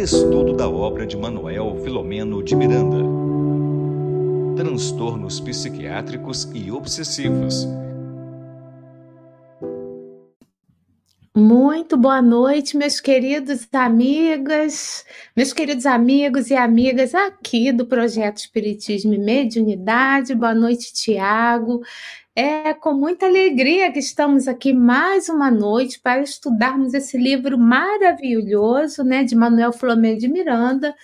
Estudo da obra de Manuel Filomeno de Miranda. Transtornos psiquiátricos e obsessivos. Muito boa noite, meus queridos amigas, meus queridos amigos e amigas aqui do Projeto Espiritismo e Mediunidade. Boa noite, Tiago. É com muita alegria que estamos aqui mais uma noite para estudarmos esse livro maravilhoso, né, de Manuel Flamengo de Miranda,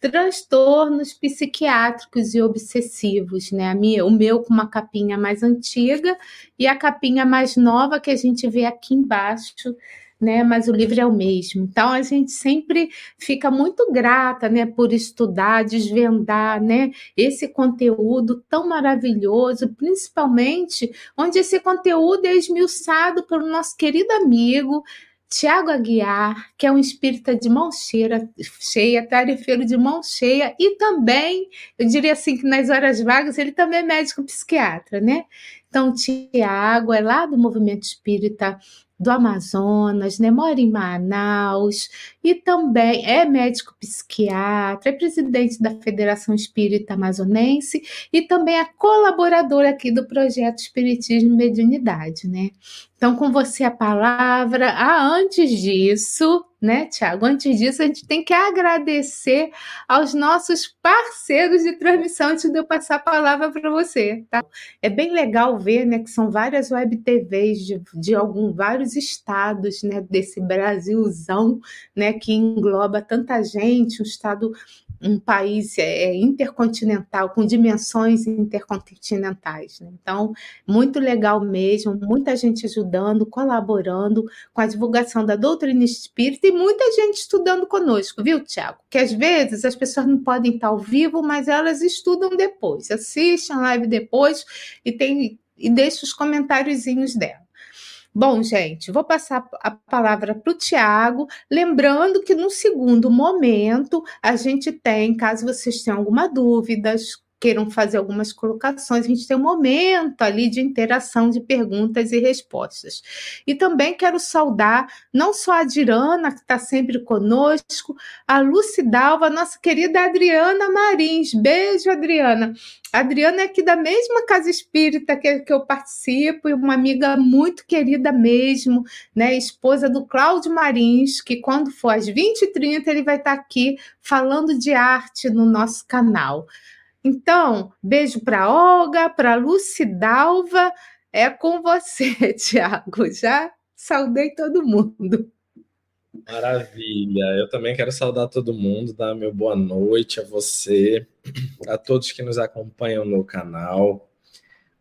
Transtornos Psiquiátricos e Obsessivos, né? Minha, o meu com uma capinha mais antiga e a capinha mais nova que a gente vê aqui embaixo né? Mas o livro é o mesmo. Então a gente sempre fica muito grata, né, por estudar, desvendar, né, esse conteúdo tão maravilhoso, principalmente onde esse conteúdo é esmiuçado pelo nosso querido amigo Tiago Aguiar, que é um espírita de mão cheia, cheia, tarefeiro de mão cheia, e também, eu diria assim, que nas horas vagas, ele também é médico psiquiatra, né? Então, Tiago é lá do movimento espírita do Amazonas, né? mora em Manaus e também é médico psiquiatra, é presidente da Federação Espírita Amazonense e também é colaborador aqui do projeto Espiritismo e Mediunidade, né? Então, com você a palavra. Ah, antes disso, né, Tiago? Antes disso, a gente tem que agradecer aos nossos parceiros de transmissão antes de eu passar a palavra para você, tá? É bem legal ver, né, que são várias web TVs de, de algum, vários estados, né, desse Brasilzão, né, que engloba tanta gente, um estado um país é, é, intercontinental, com dimensões intercontinentais. Né? Então, muito legal mesmo, muita gente ajudando, colaborando com a divulgação da doutrina espírita e muita gente estudando conosco, viu, Tiago? Que às vezes as pessoas não podem estar ao vivo, mas elas estudam depois, assistem a live depois e, tem, e deixam os comentáriozinhos dela. Bom, gente, vou passar a palavra para o Tiago, lembrando que no segundo momento a gente tem, caso vocês tenham alguma dúvida, queiram fazer algumas colocações, a gente tem um momento ali de interação de perguntas e respostas. E também quero saudar não só a Dirana, que está sempre conosco, a Lucidalva, nossa querida Adriana Marins. Beijo, Adriana. Adriana é aqui da mesma casa espírita que, que eu participo, e uma amiga muito querida mesmo, né? Esposa do Cláudio Marins, que quando for às 20h30 ele vai estar tá aqui falando de arte no nosso canal. Então, beijo para Olga, para Lucidalva. É com você, Tiago. Já saudei todo mundo. Maravilha. Eu também quero saudar todo mundo, dar meu boa noite a você, a todos que nos acompanham no canal.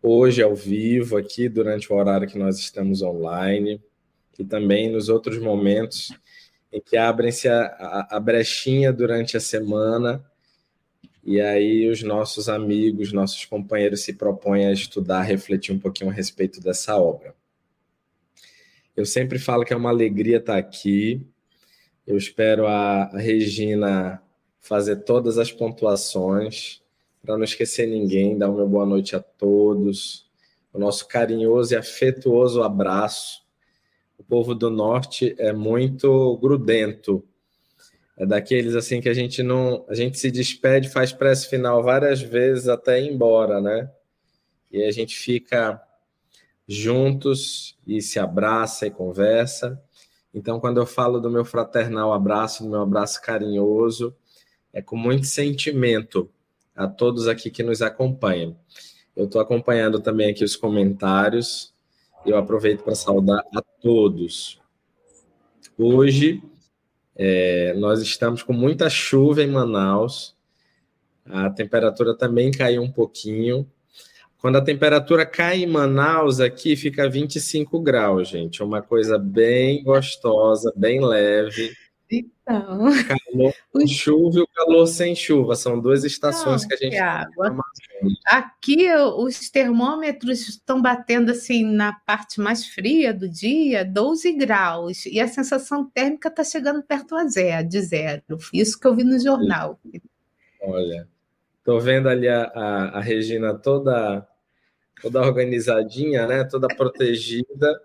Hoje ao vivo, aqui durante o horário que nós estamos online, e também nos outros momentos em que abrem-se a, a, a brechinha durante a semana e aí os nossos amigos, nossos companheiros se propõem a estudar, refletir um pouquinho a respeito dessa obra. Eu sempre falo que é uma alegria estar aqui. Eu espero a, Regina fazer todas as pontuações, para não esquecer ninguém, dar uma boa noite a todos, o nosso carinhoso e afetuoso abraço. O povo do norte é muito grudento é daqueles assim que a gente não, a gente se despede, faz prece final várias vezes até ir embora, né? E a gente fica juntos e se abraça e conversa. Então, quando eu falo do meu fraternal abraço, do meu abraço carinhoso, é com muito sentimento a todos aqui que nos acompanham. Eu estou acompanhando também aqui os comentários. Eu aproveito para saudar a todos. Hoje é, nós estamos com muita chuva em Manaus, a temperatura também caiu um pouquinho. Quando a temperatura cai em Manaus, aqui fica 25 graus, gente. É uma coisa bem gostosa, bem leve. Então. Calor com chuva e o calor sem chuva. São duas estações Não, que a gente tem. Aqui os termômetros estão batendo assim na parte mais fria do dia, 12 graus. E a sensação térmica está chegando perto a zero, de zero. Isso que eu vi no jornal. Olha, estou vendo ali a, a, a Regina toda toda organizadinha, né? Toda protegida.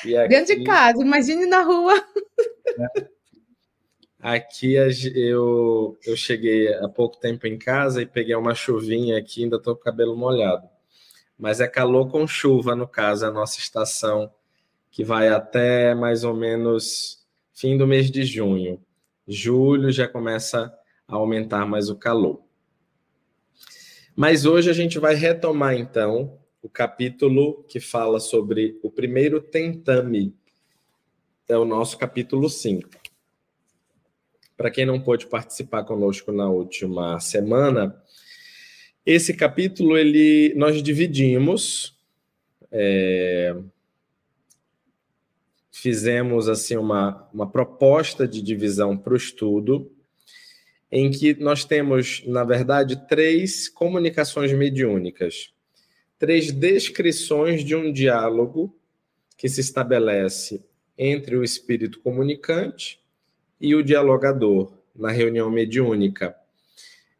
Aqui... Dentro de casa, imagine na rua. É. Aqui eu, eu cheguei há pouco tempo em casa e peguei uma chuvinha aqui, ainda estou com o cabelo molhado. Mas é calor com chuva, no caso, a nossa estação, que vai até mais ou menos fim do mês de junho. Julho já começa a aumentar mais o calor. Mas hoje a gente vai retomar então o capítulo que fala sobre o primeiro tentame. É o nosso capítulo 5. Para quem não pôde participar conosco na última semana, esse capítulo ele nós dividimos, é, fizemos assim uma, uma proposta de divisão para o estudo, em que nós temos, na verdade, três comunicações mediúnicas, três descrições de um diálogo que se estabelece entre o espírito comunicante e o dialogador na reunião mediúnica.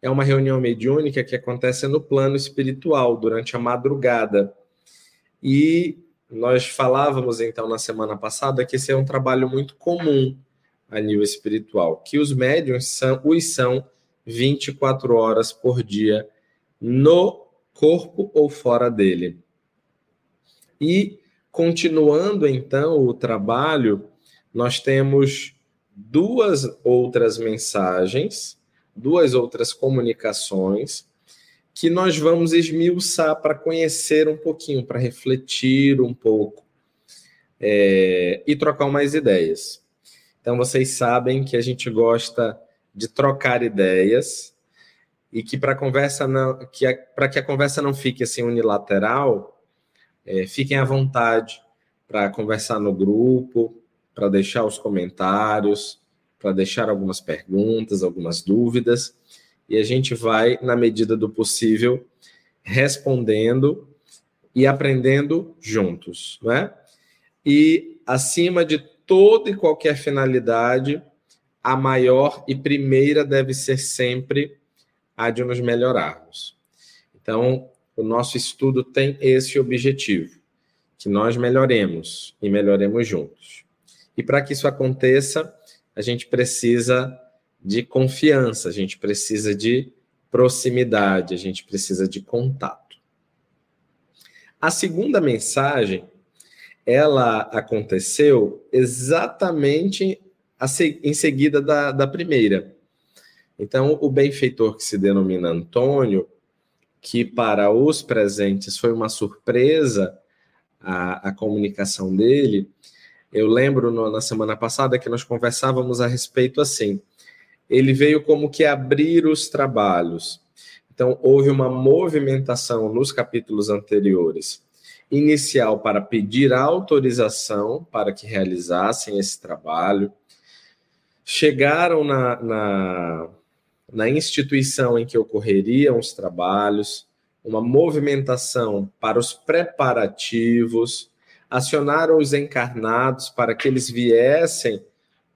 É uma reunião mediúnica que acontece no plano espiritual durante a madrugada. E nós falávamos então na semana passada que esse é um trabalho muito comum a nível espiritual, que os médiums são, os são 24 horas por dia no corpo ou fora dele. E continuando então o trabalho, nós temos duas outras mensagens, duas outras comunicações que nós vamos esmiuçar para conhecer um pouquinho, para refletir um pouco é, e trocar mais ideias. Então vocês sabem que a gente gosta de trocar ideias e que para conversa não, que para que a conversa não fique assim unilateral, é, fiquem à vontade para conversar no grupo, para deixar os comentários, para deixar algumas perguntas, algumas dúvidas, e a gente vai, na medida do possível, respondendo e aprendendo juntos, não é? E acima de toda e qualquer finalidade, a maior e primeira deve ser sempre a de nos melhorarmos. Então, o nosso estudo tem esse objetivo, que nós melhoremos e melhoremos juntos. E para que isso aconteça, a gente precisa de confiança, a gente precisa de proximidade, a gente precisa de contato. A segunda mensagem, ela aconteceu exatamente em seguida da, da primeira. Então, o benfeitor que se denomina Antônio, que para os presentes foi uma surpresa a, a comunicação dele, eu lembro no, na semana passada que nós conversávamos a respeito assim. Ele veio como que abrir os trabalhos. Então, houve uma movimentação nos capítulos anteriores, inicial para pedir autorização para que realizassem esse trabalho. Chegaram na, na, na instituição em que ocorreriam os trabalhos, uma movimentação para os preparativos, acionaram os encarnados para que eles viessem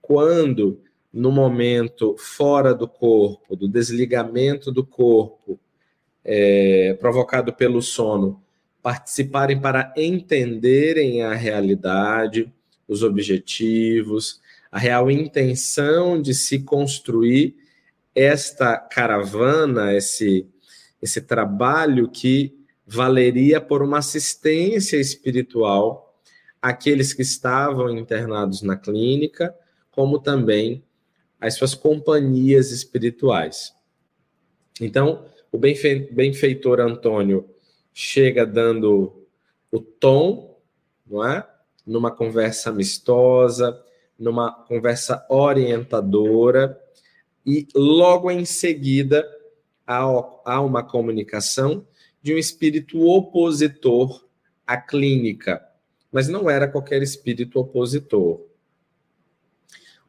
quando, no momento fora do corpo, do desligamento do corpo, é, provocado pelo sono, participarem para entenderem a realidade, os objetivos, a real intenção de se construir esta caravana, esse, esse trabalho que valeria por uma assistência espiritual àqueles que estavam internados na clínica, como também às suas companhias espirituais. Então, o benfeitor Antônio chega dando o tom, não é? Numa conversa amistosa, numa conversa orientadora, e logo em seguida há uma comunicação de um espírito opositor à clínica, mas não era qualquer espírito opositor.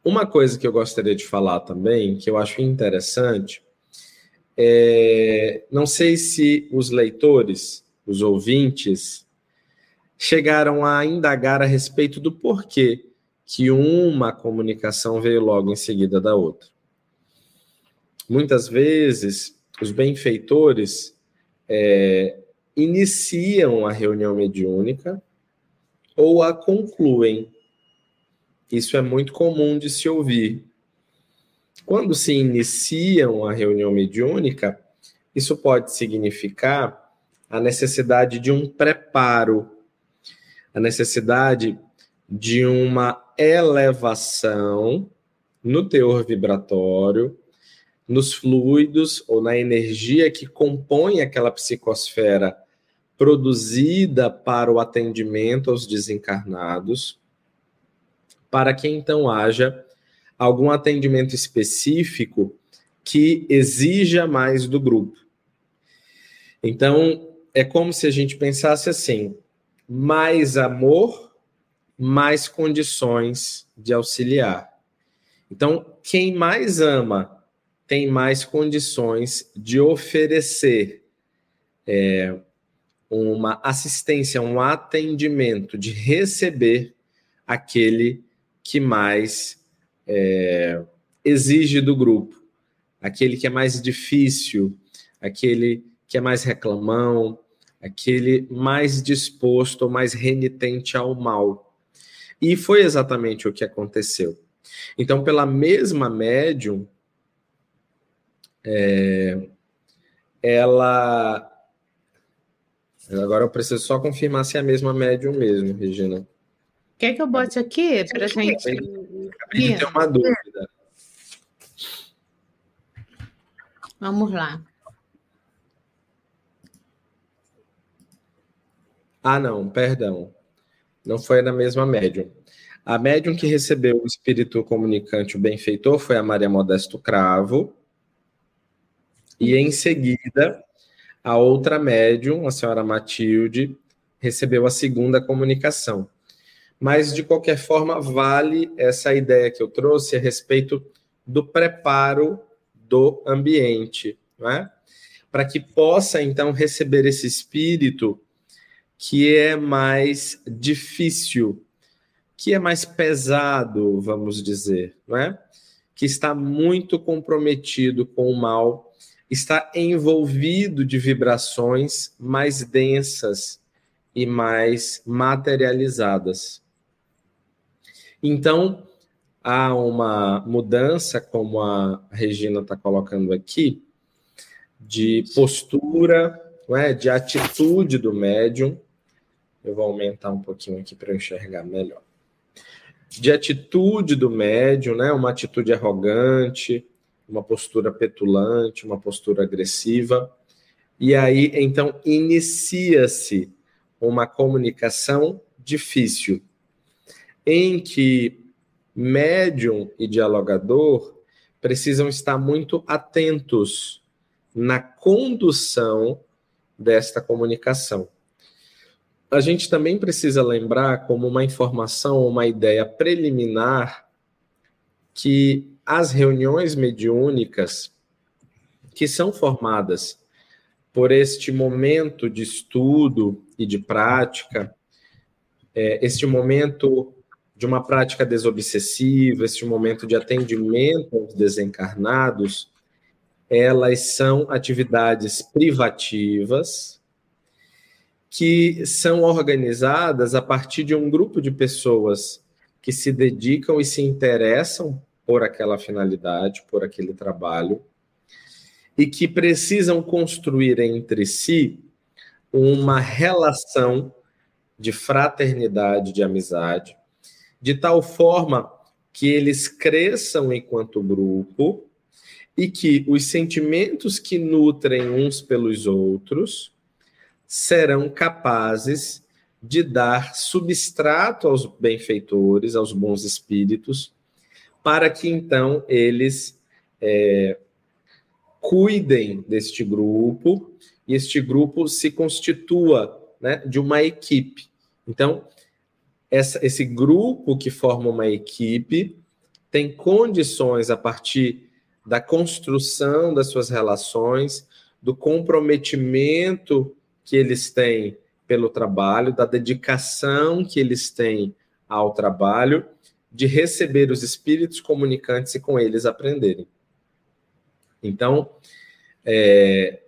Uma coisa que eu gostaria de falar também, que eu acho interessante, é, não sei se os leitores, os ouvintes, chegaram a indagar a respeito do porquê que uma comunicação veio logo em seguida da outra. Muitas vezes, os benfeitores é, iniciam a reunião mediúnica ou a concluem. Isso é muito comum de se ouvir. quando se inicia uma reunião mediúnica, isso pode significar a necessidade de um preparo, a necessidade de uma elevação no teor vibratório, nos fluidos ou na energia que compõe aquela psicosfera produzida para o atendimento aos desencarnados, para que então haja algum atendimento específico que exija mais do grupo. Então, é como se a gente pensasse assim: mais amor, mais condições de auxiliar. Então, quem mais ama tem mais condições de oferecer é, uma assistência, um atendimento, de receber aquele que mais é, exige do grupo, aquele que é mais difícil, aquele que é mais reclamão, aquele mais disposto ou mais renitente ao mal. E foi exatamente o que aconteceu. Então, pela mesma médium, é, ela. Agora eu preciso só confirmar se é a mesma médium mesmo, Regina. Quer que eu bote aqui para gente? Acabei de ter uma dúvida. Vamos lá. Ah, não, perdão. Não foi na mesma médium. A médium que recebeu o espírito comunicante, o benfeitor, foi a Maria Modesto Cravo. E em seguida, a outra médium, a senhora Matilde, recebeu a segunda comunicação. Mas, de qualquer forma, vale essa ideia que eu trouxe a respeito do preparo do ambiente, não é? para que possa, então, receber esse espírito que é mais difícil, que é mais pesado, vamos dizer, não é? Que está muito comprometido com o mal, está envolvido de vibrações mais densas e mais materializadas. Então, há uma mudança, como a Regina está colocando aqui, de postura, é? de atitude do médium, eu vou aumentar um pouquinho aqui para enxergar melhor. De atitude do médium, né? Uma atitude arrogante, uma postura petulante, uma postura agressiva. E aí, então, inicia-se uma comunicação difícil, em que médium e dialogador precisam estar muito atentos na condução desta comunicação a gente também precisa lembrar, como uma informação, uma ideia preliminar, que as reuniões mediúnicas que são formadas por este momento de estudo e de prática, é, este momento de uma prática desobsessiva, este momento de atendimento aos desencarnados, elas são atividades privativas, que são organizadas a partir de um grupo de pessoas que se dedicam e se interessam por aquela finalidade, por aquele trabalho, e que precisam construir entre si uma relação de fraternidade, de amizade, de tal forma que eles cresçam enquanto grupo e que os sentimentos que nutrem uns pelos outros serão capazes de dar substrato aos benfeitores, aos bons espíritos, para que então eles é, cuidem deste grupo e este grupo se constitua né, de uma equipe. Então, essa, esse grupo que forma uma equipe tem condições a partir da construção das suas relações, do comprometimento que eles têm pelo trabalho, da dedicação que eles têm ao trabalho, de receber os espíritos comunicantes e com eles aprenderem. Então, é,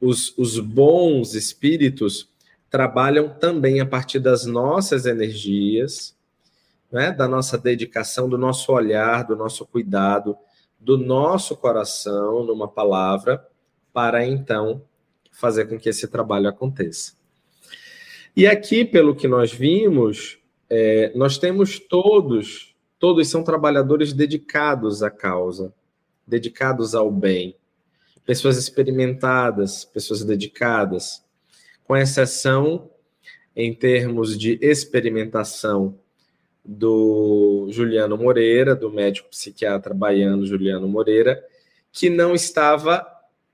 os, os bons espíritos trabalham também a partir das nossas energias, né, da nossa dedicação, do nosso olhar, do nosso cuidado, do nosso coração numa palavra, para então fazer com que esse trabalho aconteça. E aqui, pelo que nós vimos, é, nós temos todos, todos são trabalhadores dedicados à causa, dedicados ao bem, pessoas experimentadas, pessoas dedicadas, com exceção em termos de experimentação do Juliano Moreira, do médico psiquiatra baiano Juliano Moreira, que não estava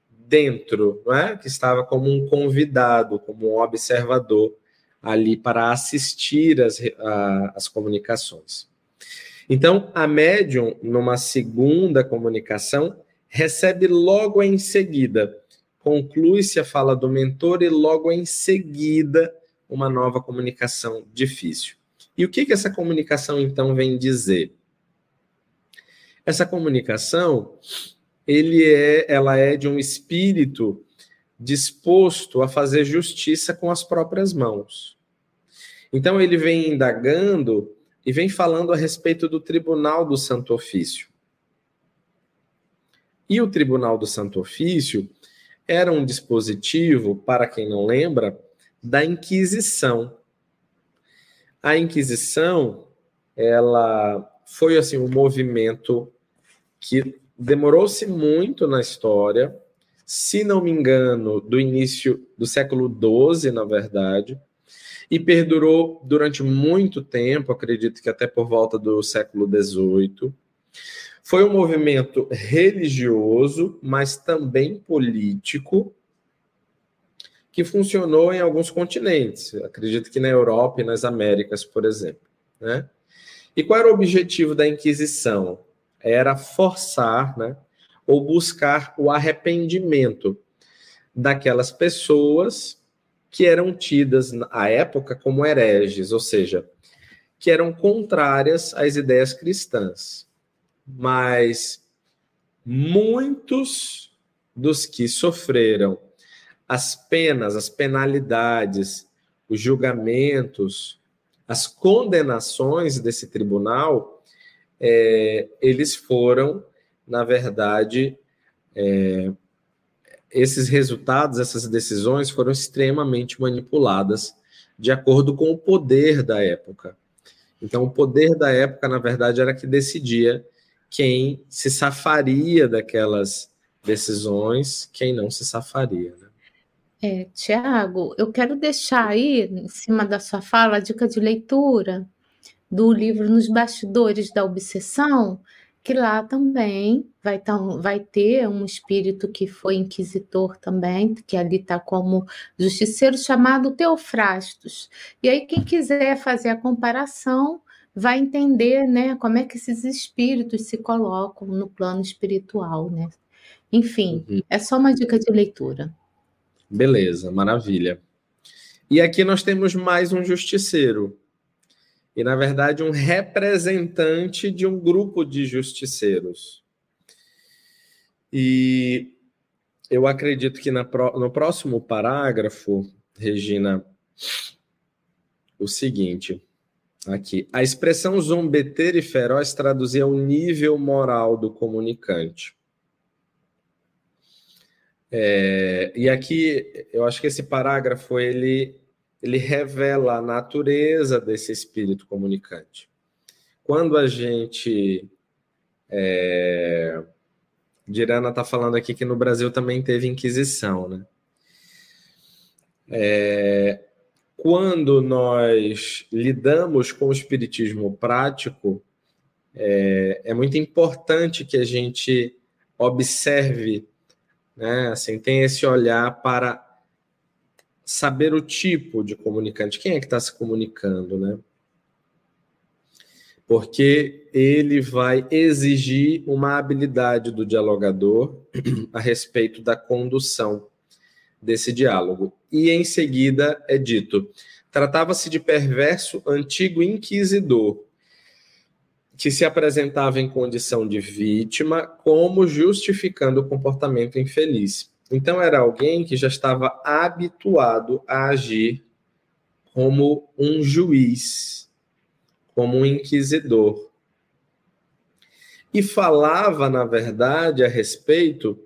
dentro, não é? que estava como um convidado, como um observador ali para assistir as, a, as comunicações. Então, a médium, numa segunda comunicação, recebe logo em seguida, conclui-se a fala do mentor e logo em seguida uma nova comunicação difícil. E o que, que essa comunicação então vem dizer? Essa comunicação, ele é, ela é de um espírito disposto a fazer justiça com as próprias mãos. Então ele vem indagando e vem falando a respeito do Tribunal do Santo Ofício. E o Tribunal do Santo Ofício era um dispositivo, para quem não lembra, da Inquisição. A Inquisição, ela foi assim um movimento que demorou-se muito na história, se não me engano, do início do século XII, na verdade, e perdurou durante muito tempo, acredito que até por volta do século XVIII. Foi um movimento religioso, mas também político, que funcionou em alguns continentes. Acredito que na Europa e nas Américas, por exemplo. Né? E qual era o objetivo da Inquisição? Era forçar, né, ou buscar o arrependimento daquelas pessoas que eram tidas à época como hereges, ou seja, que eram contrárias às ideias cristãs. Mas muitos dos que sofreram as penas, as penalidades, os julgamentos, as condenações desse tribunal, é, eles foram, na verdade, é, esses resultados, essas decisões foram extremamente manipuladas de acordo com o poder da época. Então, o poder da época, na verdade, era que decidia quem se safaria daquelas decisões, quem não se safaria. Né? É, Tiago, eu quero deixar aí, em cima da sua fala, a dica de leitura do livro Nos Bastidores da Obsessão, que lá também vai, tá, vai ter um espírito que foi inquisitor também, que ali está como justiceiro, chamado Teofrastos. E aí, quem quiser fazer a comparação, vai entender né, como é que esses espíritos se colocam no plano espiritual. Né? Enfim, uhum. é só uma dica de leitura. Beleza, maravilha. E aqui nós temos mais um justiceiro. E, na verdade, um representante de um grupo de justiceiros. E eu acredito que na, no próximo parágrafo, Regina, o seguinte. Aqui. A expressão zombeteira e feroz traduzia o nível moral do comunicante. É, e aqui eu acho que esse parágrafo ele, ele revela a natureza desse espírito comunicante. Quando a gente. É, Dirana está falando aqui que no Brasil também teve Inquisição, né? É, quando nós lidamos com o espiritismo prático, é, é muito importante que a gente observe né? Assim, tem esse olhar para saber o tipo de comunicante, quem é que está se comunicando, né? Porque ele vai exigir uma habilidade do dialogador a respeito da condução desse diálogo. E em seguida é dito: tratava-se de perverso antigo inquisidor, que se apresentava em condição de vítima como justificando o comportamento infeliz. Então, era alguém que já estava habituado a agir como um juiz, como um inquisidor. e falava, na verdade, a respeito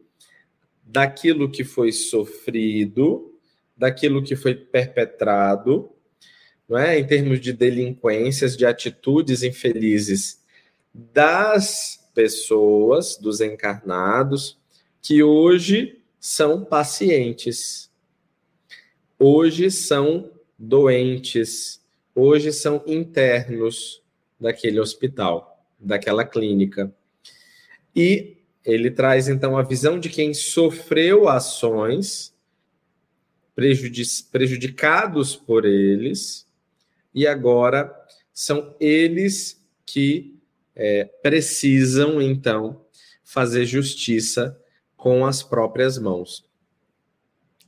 daquilo que foi sofrido, daquilo que foi perpetrado, não é? em termos de delinquências, de atitudes infelizes das pessoas, dos encarnados, que hoje são pacientes, hoje são doentes, hoje são internos daquele hospital, daquela clínica. E ele traz então a visão de quem sofreu ações prejudicados por eles. E agora são eles que é, precisam então fazer justiça com as próprias mãos.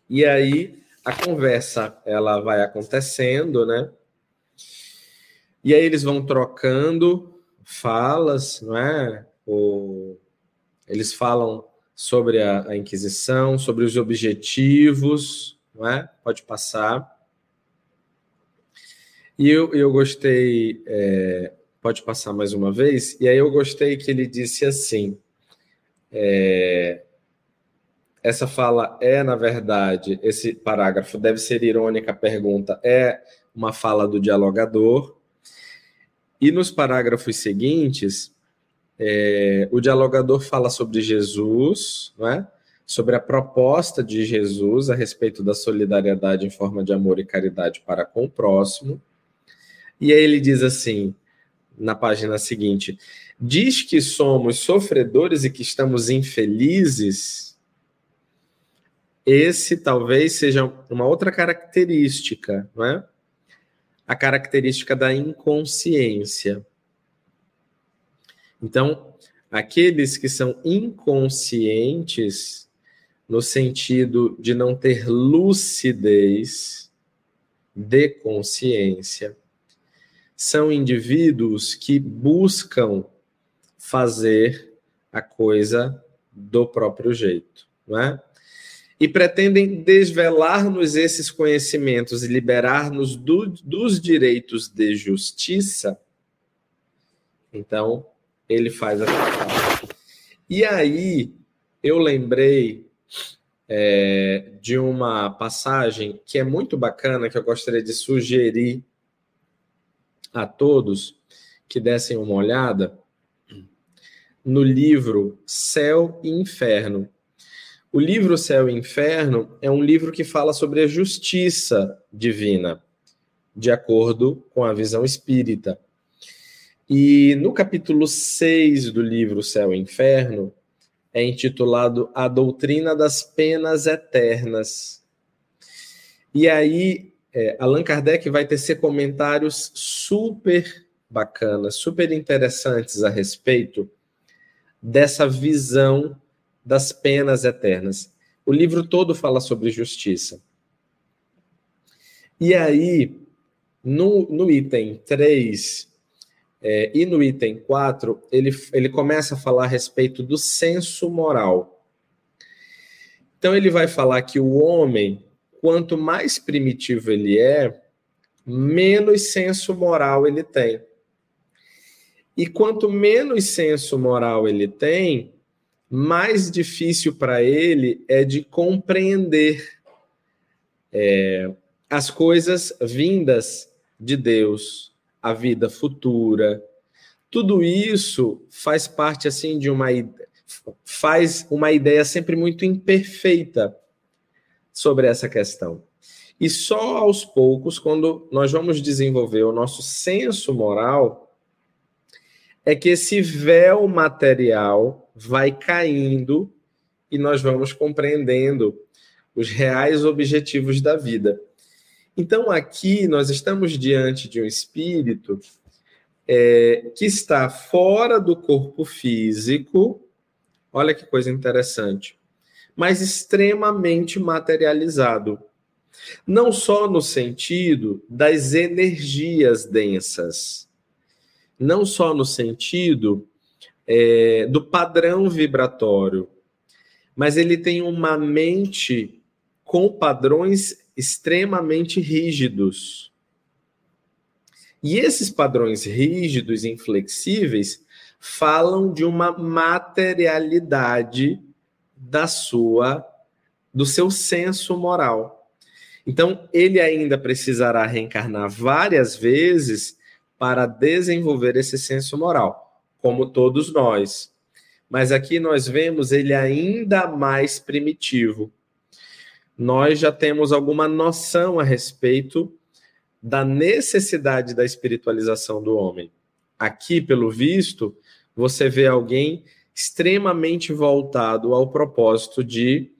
E aí a conversa ela vai acontecendo, né? E aí eles vão trocando falas, não é? O, eles falam sobre a, a, Inquisição, sobre os objetivos, não é? Pode passar. E eu, eu gostei, é, pode passar mais uma vez. E aí eu gostei que ele disse assim: é, essa fala é, na verdade, esse parágrafo deve ser irônica, a pergunta é uma fala do dialogador. E nos parágrafos seguintes, é, o dialogador fala sobre Jesus, não é? sobre a proposta de Jesus a respeito da solidariedade em forma de amor e caridade para com o próximo. E aí ele diz assim, na página seguinte: diz que somos sofredores e que estamos infelizes esse talvez seja uma outra característica, não é? A característica da inconsciência. Então, aqueles que são inconscientes, no sentido de não ter lucidez de consciência, são indivíduos que buscam fazer a coisa do próprio jeito, não é? E pretendem desvelar-nos esses conhecimentos e liberar-nos do, dos direitos de justiça, então ele faz a E aí eu lembrei é, de uma passagem que é muito bacana, que eu gostaria de sugerir a todos que dessem uma olhada no livro Céu e Inferno, o livro Céu e Inferno é um livro que fala sobre a justiça divina, de acordo com a visão espírita. E no capítulo 6 do livro Céu e Inferno, é intitulado A Doutrina das Penas Eternas. E aí, é, Allan Kardec vai tecer comentários super bacanas, super interessantes a respeito dessa visão das penas eternas. O livro todo fala sobre justiça. E aí, no, no item 3 é, e no item 4, ele, ele começa a falar a respeito do senso moral. Então, ele vai falar que o homem, quanto mais primitivo ele é, menos senso moral ele tem. E quanto menos senso moral ele tem, mais difícil para ele é de compreender é, as coisas vindas de Deus, a vida futura. Tudo isso faz parte assim de uma faz uma ideia sempre muito imperfeita sobre essa questão. E só aos poucos, quando nós vamos desenvolver o nosso senso moral, é que esse véu material vai caindo e nós vamos compreendendo os reais objetivos da vida. Então, aqui nós estamos diante de um espírito é, que está fora do corpo físico, olha que coisa interessante, mas extremamente materializado. Não só no sentido das energias densas, não só no sentido é, do padrão vibratório, mas ele tem uma mente com padrões extremamente rígidos. E esses padrões rígidos e inflexíveis falam de uma materialidade da sua do seu senso moral. Então, ele ainda precisará reencarnar várias vezes para desenvolver esse senso moral, como todos nós. Mas aqui nós vemos ele ainda mais primitivo. Nós já temos alguma noção a respeito da necessidade da espiritualização do homem. Aqui, pelo visto, você vê alguém extremamente voltado ao propósito de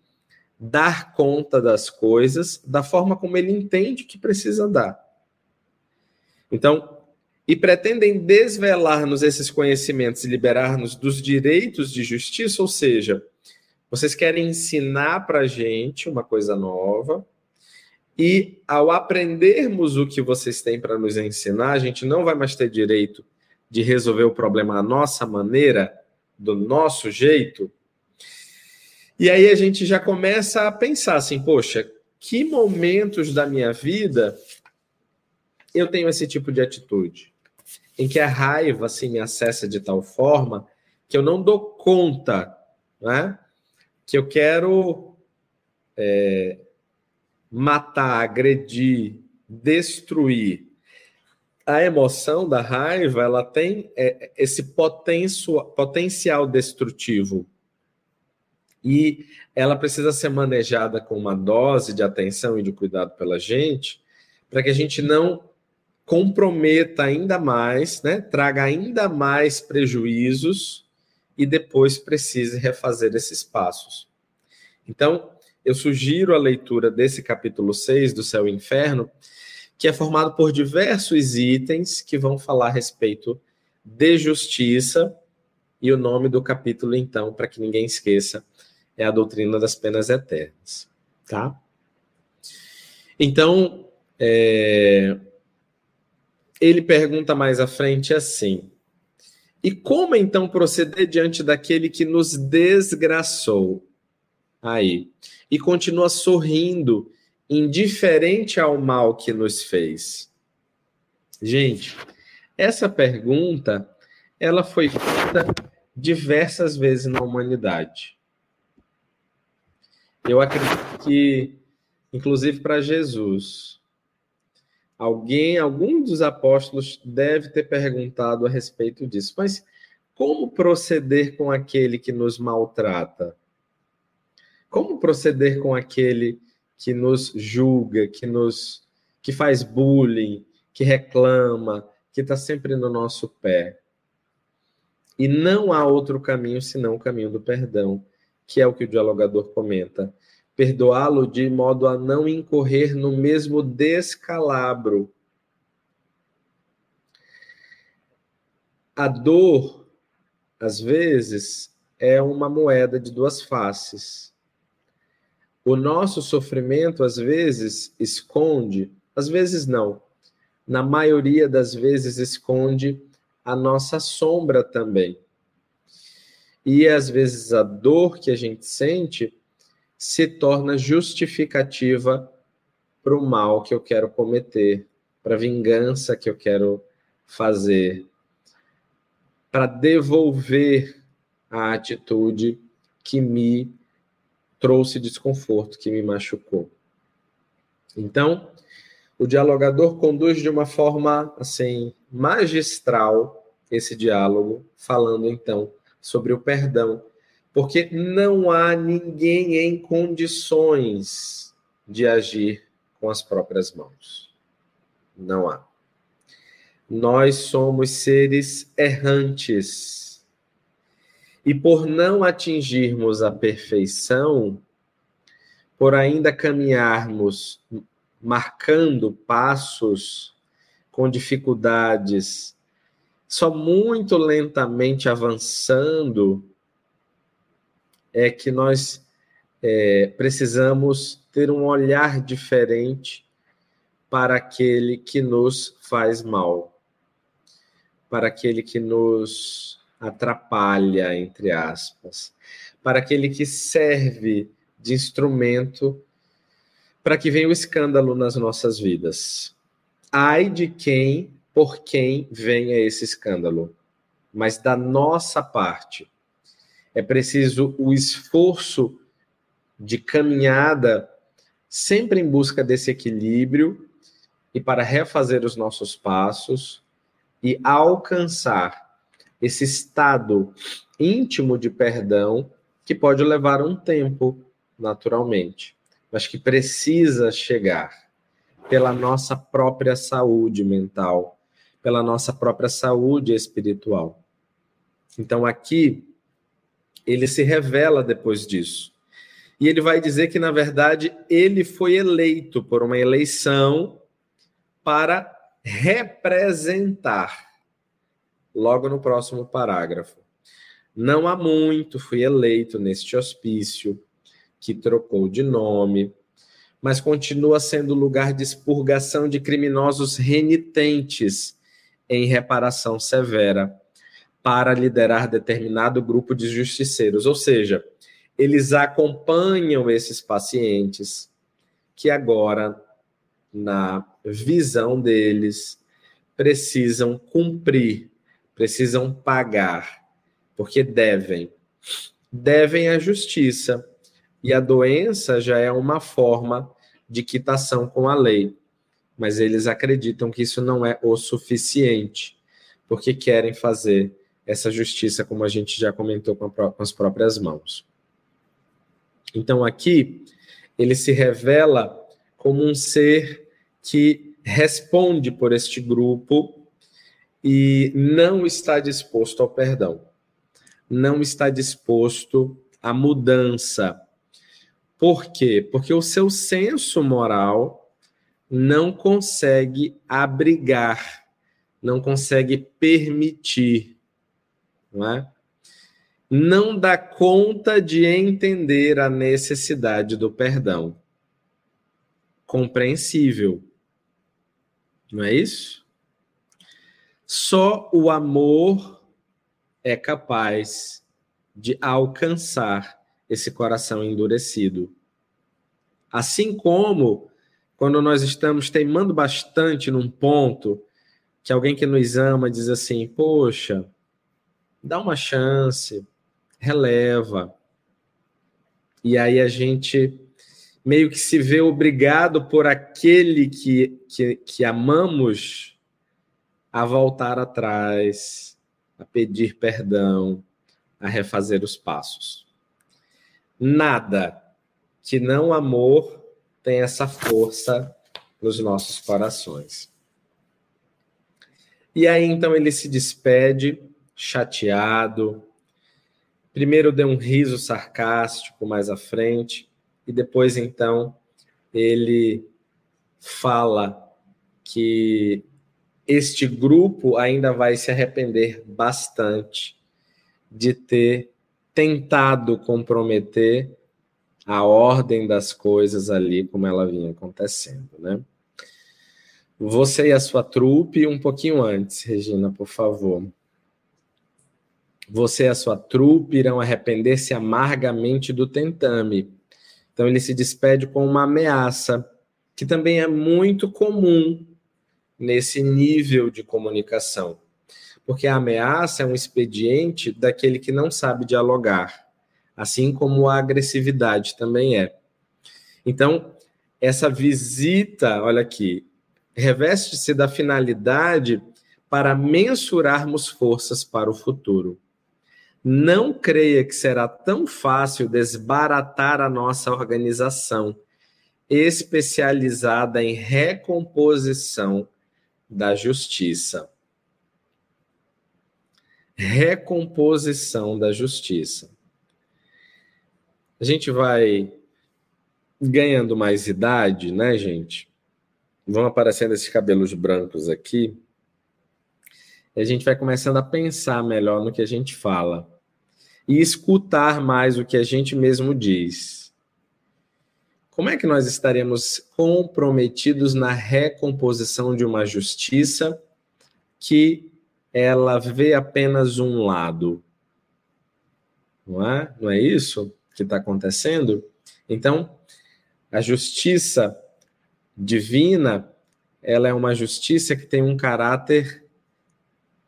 dar conta das coisas da forma como ele entende que precisa dar. Então, e pretendem desvelar-nos esses conhecimentos e liberar-nos dos direitos de justiça, ou seja, vocês querem ensinar para a gente uma coisa nova, e ao aprendermos o que vocês têm para nos ensinar, a gente não vai mais ter direito de resolver o problema à nossa maneira, do nosso jeito. E aí a gente já começa a pensar assim: poxa, que momentos da minha vida eu tenho esse tipo de atitude? Em que a raiva assim, me acessa de tal forma que eu não dou conta, né? que eu quero é, matar, agredir, destruir a emoção da raiva ela tem é, esse potencial destrutivo e ela precisa ser manejada com uma dose de atenção e de cuidado pela gente para que a gente não comprometa ainda mais, né, traga ainda mais prejuízos e depois precise refazer esses passos. Então, eu sugiro a leitura desse capítulo 6 do Céu e Inferno, que é formado por diversos itens que vão falar a respeito de justiça. E o nome do capítulo, então, para que ninguém esqueça, é a doutrina das penas eternas. Tá? Então, é... ele pergunta mais à frente assim: E como então proceder diante daquele que nos desgraçou? Aí. E continua sorrindo indiferente ao mal que nos fez? Gente, essa pergunta ela foi feita diversas vezes na humanidade. Eu acredito que, inclusive para Jesus, alguém, algum dos apóstolos deve ter perguntado a respeito disso. Mas como proceder com aquele que nos maltrata? Como proceder com aquele que nos julga, que nos que faz bullying, que reclama, que está sempre no nosso pé. E não há outro caminho senão o caminho do perdão, que é o que o dialogador comenta. Perdoá-lo de modo a não incorrer no mesmo descalabro. A dor, às vezes, é uma moeda de duas faces. O nosso sofrimento, às vezes, esconde, às vezes não, na maioria das vezes, esconde a nossa sombra também. E às vezes a dor que a gente sente se torna justificativa para o mal que eu quero cometer, para a vingança que eu quero fazer, para devolver a atitude que me trouxe desconforto, que me machucou. Então, o dialogador conduz de uma forma assim magistral esse diálogo, falando então sobre o perdão, porque não há ninguém em condições de agir com as próprias mãos. Não há. Nós somos seres errantes e por não atingirmos a perfeição, por ainda caminharmos marcando passos com dificuldades, só muito lentamente avançando, é que nós é, precisamos ter um olhar diferente para aquele que nos faz mal, para aquele que nos atrapalha, entre aspas, para aquele que serve de instrumento para que venha o escândalo nas nossas vidas. Ai de quem, por quem venha esse escândalo. mas da nossa parte. É preciso o esforço de caminhada, sempre em busca desse equilíbrio e para refazer os nossos passos e alcançar esse estado íntimo de perdão que pode levar um tempo, naturalmente, mas que precisa chegar pela nossa própria saúde mental, pela nossa própria saúde espiritual. Então aqui ele se revela depois disso. E ele vai dizer que, na verdade, ele foi eleito por uma eleição para representar. Logo no próximo parágrafo. Não há muito fui eleito neste hospício, que trocou de nome, mas continua sendo lugar de expurgação de criminosos renitentes em reparação severa para liderar determinado grupo de justiceiros. Ou seja, eles acompanham esses pacientes que agora, na visão deles, precisam cumprir, precisam pagar, porque devem. Devem a justiça. E a doença já é uma forma de quitação com a lei. Mas eles acreditam que isso não é o suficiente, porque querem fazer essa justiça, como a gente já comentou com, com as próprias mãos. Então, aqui, ele se revela como um ser que responde por este grupo e não está disposto ao perdão, não está disposto à mudança. Por quê? Porque o seu senso moral não consegue abrigar, não consegue permitir não é? Não dá conta de entender a necessidade do perdão. Compreensível. Não é isso? Só o amor é capaz de alcançar esse coração endurecido. Assim como quando nós estamos teimando bastante num ponto que alguém que nos ama diz assim: Poxa, dá uma chance, releva. E aí a gente meio que se vê obrigado por aquele que, que, que amamos a voltar atrás, a pedir perdão, a refazer os passos. Nada que não amor tem essa força nos nossos corações. E aí então ele se despede chateado. Primeiro deu um riso sarcástico mais à frente, e depois, então, ele fala que este grupo ainda vai se arrepender bastante de ter tentado comprometer a ordem das coisas ali como ela vinha acontecendo, né? Você e a sua trupe um pouquinho antes, Regina, por favor. Você e a sua trupe irão arrepender-se amargamente do tentame. Então ele se despede com uma ameaça, que também é muito comum nesse nível de comunicação. Porque a ameaça é um expediente daquele que não sabe dialogar, assim como a agressividade também é. Então, essa visita, olha aqui, reveste-se da finalidade para mensurarmos forças para o futuro. Não creia que será tão fácil desbaratar a nossa organização, especializada em recomposição da justiça. Recomposição da justiça. A gente vai ganhando mais idade, né, gente? Vão aparecendo esses cabelos brancos aqui. E a gente vai começando a pensar melhor no que a gente fala e escutar mais o que a gente mesmo diz. Como é que nós estaremos comprometidos na recomposição de uma justiça que ela vê apenas um lado? Não é? Não é isso que está acontecendo? Então, a justiça divina, ela é uma justiça que tem um caráter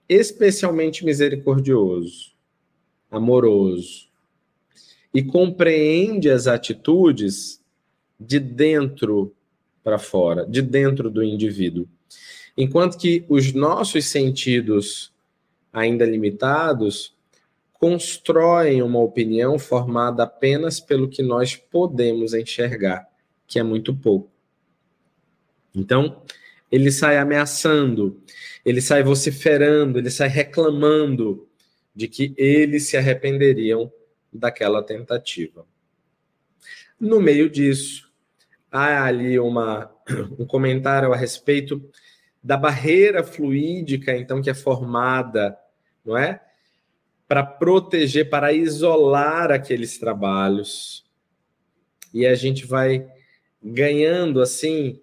especialmente misericordioso, amoroso e compreende as atitudes de dentro para fora, de dentro do indivíduo. Enquanto que os nossos sentidos, ainda limitados, constroem uma opinião formada apenas pelo que nós podemos enxergar, que é muito pouco. Então, ele sai ameaçando, ele sai vociferando, ele sai reclamando de que eles se arrependeriam daquela tentativa. No meio disso, há ali uma, um comentário a respeito da barreira fluídica, então, que é formada, não é? Para proteger, para isolar aqueles trabalhos. E a gente vai ganhando, assim,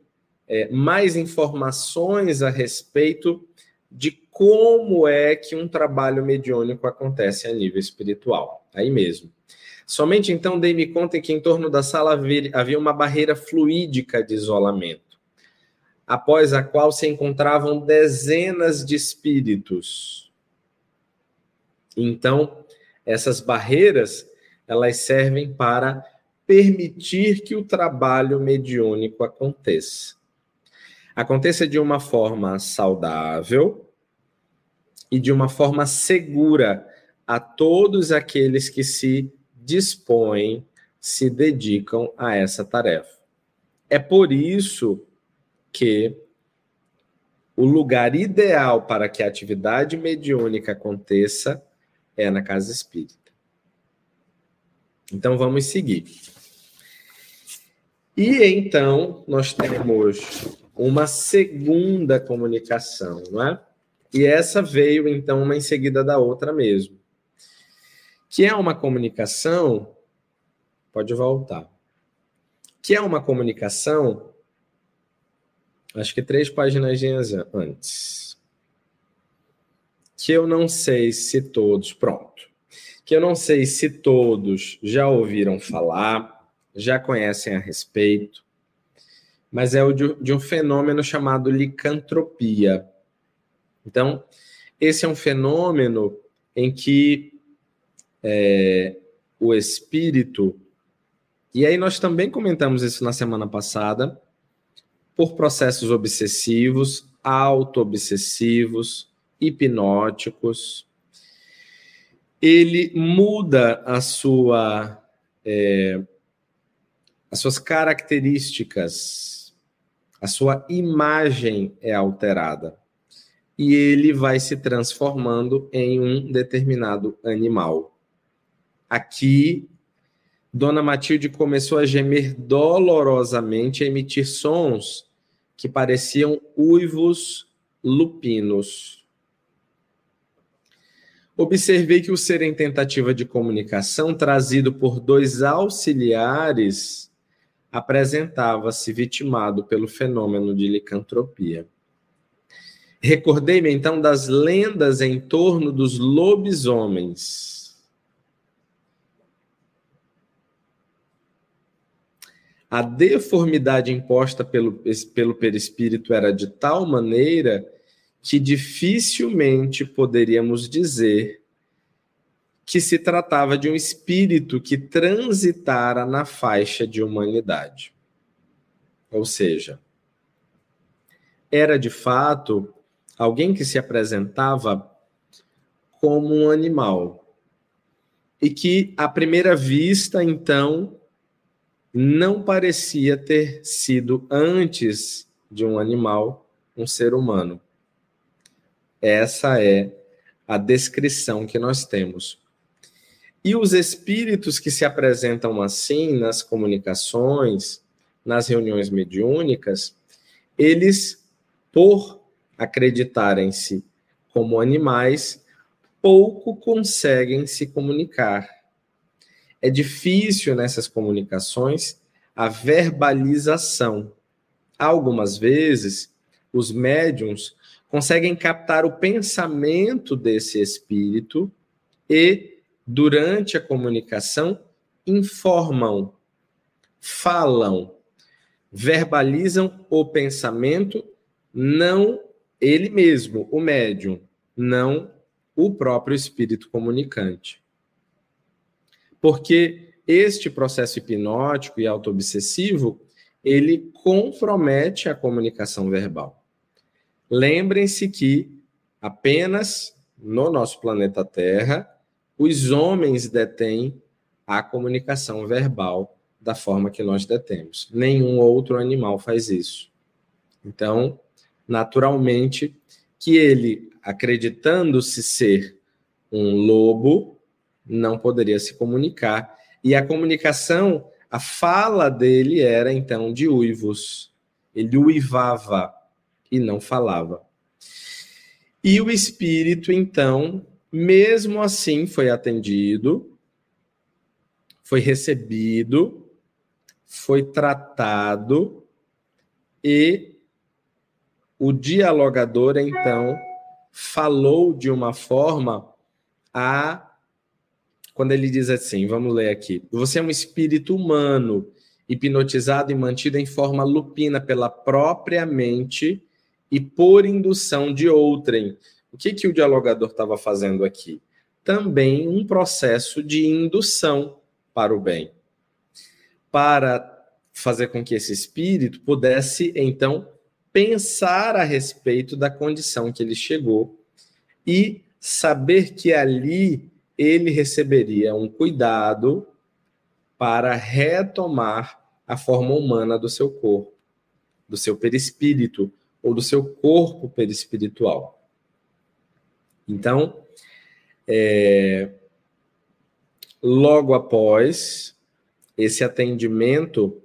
é, mais informações a respeito de como é que um trabalho mediúnico acontece a nível espiritual. Aí mesmo. Somente então dei-me conta que em torno da sala havia uma barreira fluídica de isolamento, após a qual se encontravam dezenas de espíritos. Então, essas barreiras, elas servem para permitir que o trabalho mediúnico aconteça aconteça de uma forma saudável e de uma forma segura a todos aqueles que se dispõem, se dedicam a essa tarefa. É por isso que o lugar ideal para que a atividade mediúnica aconteça é na casa espírita. Então vamos seguir. E então nós temos uma segunda comunicação, não é? E essa veio então uma em seguida da outra mesmo. Que é uma comunicação, pode voltar. Que é uma comunicação, acho que três páginas antes. Que eu não sei se todos, pronto. Que eu não sei se todos já ouviram falar, já conhecem a respeito mas é o de, de um fenômeno chamado licantropia. Então, esse é um fenômeno em que é, o espírito, e aí nós também comentamos isso na semana passada, por processos obsessivos, auto-obsessivos, hipnóticos, ele muda a sua, é, as suas características a sua imagem é alterada e ele vai se transformando em um determinado animal. Aqui, Dona Matilde começou a gemer dolorosamente, a emitir sons que pareciam uivos lupinos. Observei que o ser em tentativa de comunicação, trazido por dois auxiliares, apresentava-se vitimado pelo fenômeno de licantropia. Recordei-me então das lendas em torno dos lobisomens. A deformidade imposta pelo, pelo perispírito era de tal maneira que dificilmente poderíamos dizer que se tratava de um espírito que transitara na faixa de humanidade. Ou seja, era de fato alguém que se apresentava como um animal. E que, à primeira vista, então, não parecia ter sido antes de um animal, um ser humano. Essa é a descrição que nós temos. E os espíritos que se apresentam assim nas comunicações, nas reuniões mediúnicas, eles, por acreditarem-se como animais, pouco conseguem se comunicar. É difícil nessas comunicações a verbalização. Algumas vezes, os médiums conseguem captar o pensamento desse espírito e durante a comunicação, informam, falam, verbalizam o pensamento, não ele mesmo, o médium, não o próprio espírito comunicante. Porque este processo hipnótico e autoobsessivo, ele compromete a comunicação verbal. Lembrem-se que apenas no nosso planeta Terra, os homens detêm a comunicação verbal da forma que nós detemos. Nenhum outro animal faz isso. Então, naturalmente, que ele, acreditando-se ser um lobo, não poderia se comunicar. E a comunicação, a fala dele era então de uivos. Ele uivava e não falava. E o espírito, então, mesmo assim, foi atendido, foi recebido, foi tratado e o dialogador, então, falou de uma forma a. Quando ele diz assim, vamos ler aqui: você é um espírito humano, hipnotizado e mantido em forma lupina pela própria mente e por indução de outrem. O que, que o dialogador estava fazendo aqui? Também um processo de indução para o bem. Para fazer com que esse espírito pudesse, então, pensar a respeito da condição que ele chegou e saber que ali ele receberia um cuidado para retomar a forma humana do seu corpo, do seu perispírito ou do seu corpo perispiritual. Então, é, logo após esse atendimento,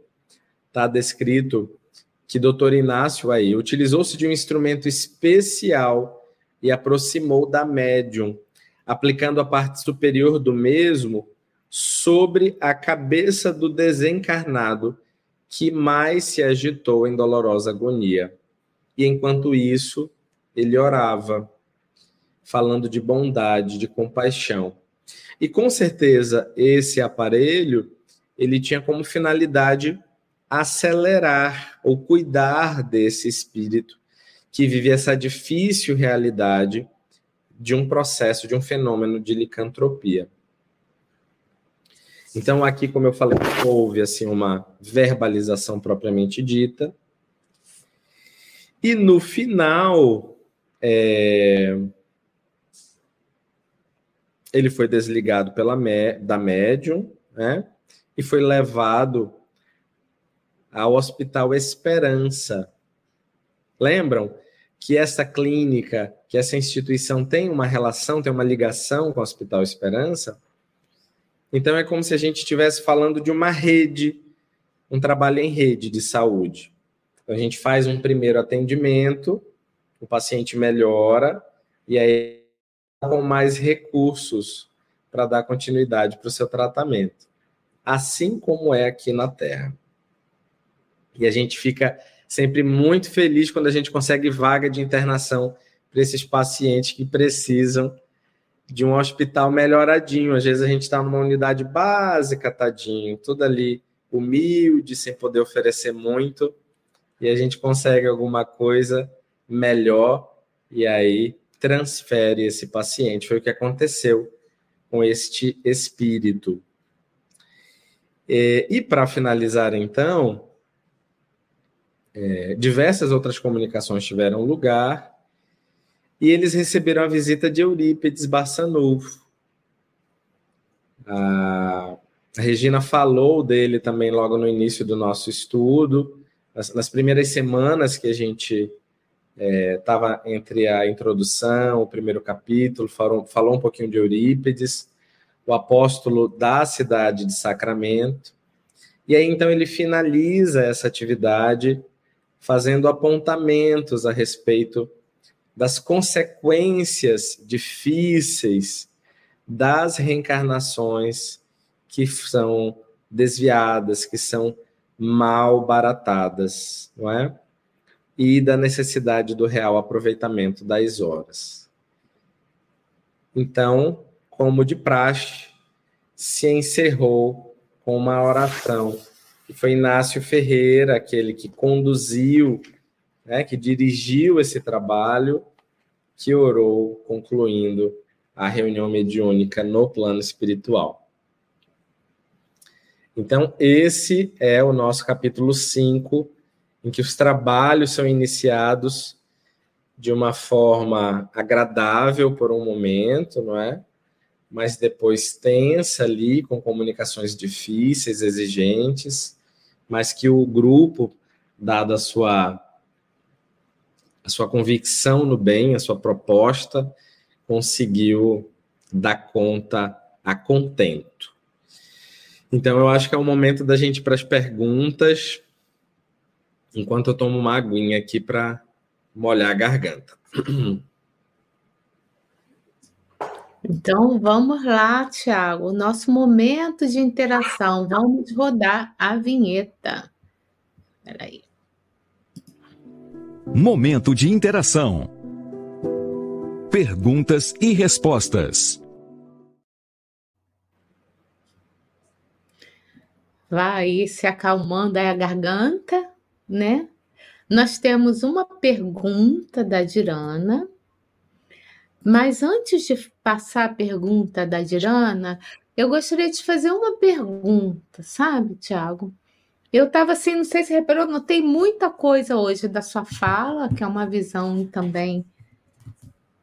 está descrito que Dr. Inácio aí utilizou-se de um instrumento especial e aproximou da médium, aplicando a parte superior do mesmo sobre a cabeça do desencarnado que mais se agitou em dolorosa agonia. E enquanto isso, ele orava, falando de bondade, de compaixão. E com certeza esse aparelho ele tinha como finalidade acelerar ou cuidar desse espírito que vive essa difícil realidade de um processo, de um fenômeno de licantropia. Então, aqui, como eu falei, houve assim uma verbalização propriamente dita. E no final, é... ele foi desligado pela da médium, né? E foi levado ao Hospital Esperança. Lembram que essa clínica, que essa instituição tem uma relação, tem uma ligação com o Hospital Esperança? Então é como se a gente estivesse falando de uma rede, um trabalho em rede de saúde. Então, a gente faz um primeiro atendimento, o paciente melhora e aí com mais recursos para dar continuidade para o seu tratamento. Assim como é aqui na Terra. E a gente fica sempre muito feliz quando a gente consegue vaga de internação para esses pacientes que precisam de um hospital melhoradinho. Às vezes a gente está numa unidade básica, tadinho, tudo ali humilde, sem poder oferecer muito, e a gente consegue alguma coisa melhor e aí transfere esse paciente. Foi o que aconteceu com este espírito. E, e para finalizar, então, é, diversas outras comunicações tiveram lugar e eles receberam a visita de Eurípides Barçanufo. A, a Regina falou dele também logo no início do nosso estudo, nas, nas primeiras semanas que a gente estava é, entre a introdução, o primeiro capítulo, falou, falou um pouquinho de Eurípides, o apóstolo da cidade de Sacramento. E aí então ele finaliza essa atividade fazendo apontamentos a respeito das consequências difíceis das reencarnações que são desviadas, que são mal baratadas, não é? E da necessidade do real aproveitamento das horas. Então, como de praxe, se encerrou com uma oração que foi Inácio Ferreira, aquele que conduziu, né, que dirigiu esse trabalho, que orou concluindo a reunião mediúnica no plano espiritual. Então, esse é o nosso capítulo 5, em que os trabalhos são iniciados de uma forma agradável por um momento, não é? Mas depois tensa ali, com comunicações difíceis, exigentes, mas que o grupo, dada a sua, a sua convicção no bem, a sua proposta, conseguiu dar conta a contento. Então, eu acho que é o momento da gente ir para as perguntas, enquanto eu tomo uma aguinha aqui para molhar a garganta. Então vamos lá, Tiago, nosso momento de interação. Vamos rodar a vinheta. Peraí. Momento de interação. Perguntas e respostas. Vai se acalmando aí a garganta, né? Nós temos uma pergunta da Dirana, mas antes de passar a pergunta da Dirana, eu gostaria de fazer uma pergunta, sabe, Tiago? Eu estava assim, não sei se reparou, notei muita coisa hoje da sua fala, que é uma visão também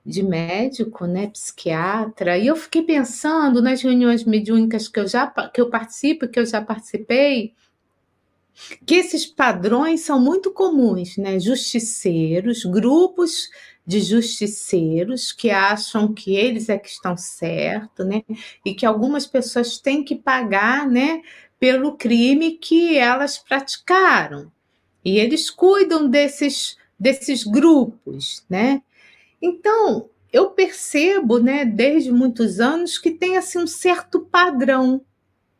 de médico, né, psiquiatra, e eu fiquei pensando nas reuniões mediúnicas que eu já que eu participo, que eu já participei, que esses padrões são muito comuns, né? Justiceiros, grupos de justiceiros que acham que eles é que estão certos, né? E que algumas pessoas têm que pagar, né, pelo crime que elas praticaram. E eles cuidam desses desses grupos, né? Então, eu percebo, né, desde muitos anos que tem assim um certo padrão,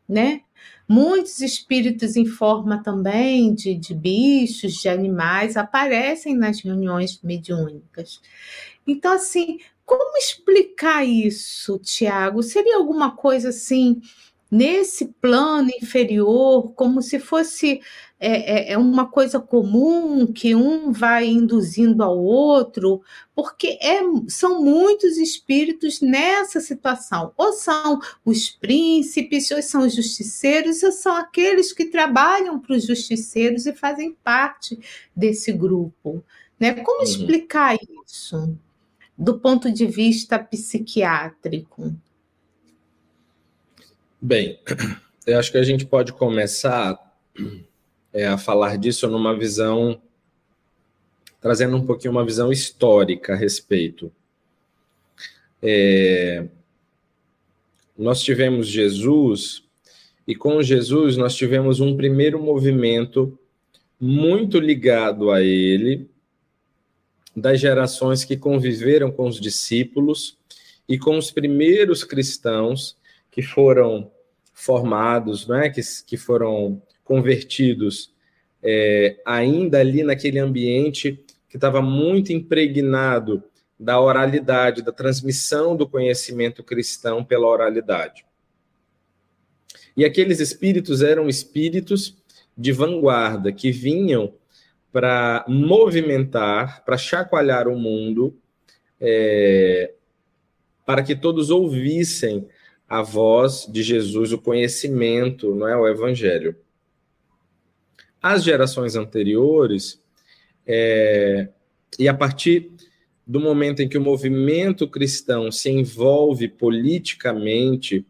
né? Muitos espíritos em forma também de, de bichos, de animais, aparecem nas reuniões mediúnicas. Então, assim, como explicar isso, Tiago? Seria alguma coisa assim, nesse plano inferior, como se fosse é, é, é, uma coisa comum que um vai induzindo ao outro, porque é, são muitos espíritos nessa situação. Ou são os príncipes, ou são os justiceiros, ou são aqueles que trabalham para os justiceiros e fazem parte desse grupo. Né? Como uhum. explicar isso do ponto de vista psiquiátrico? Bem, eu acho que a gente pode começar é, a falar disso numa visão, trazendo um pouquinho uma visão histórica a respeito. É, nós tivemos Jesus, e com Jesus nós tivemos um primeiro movimento muito ligado a ele, das gerações que conviveram com os discípulos e com os primeiros cristãos que foram formados, né, que, que foram convertidos é, ainda ali naquele ambiente que estava muito impregnado da oralidade, da transmissão do conhecimento cristão pela oralidade. E aqueles espíritos eram espíritos de vanguarda que vinham para movimentar, para chacoalhar o mundo, é, para que todos ouvissem a voz de Jesus, o conhecimento, não é o evangelho. As gerações anteriores, é, e a partir do momento em que o movimento cristão se envolve politicamente,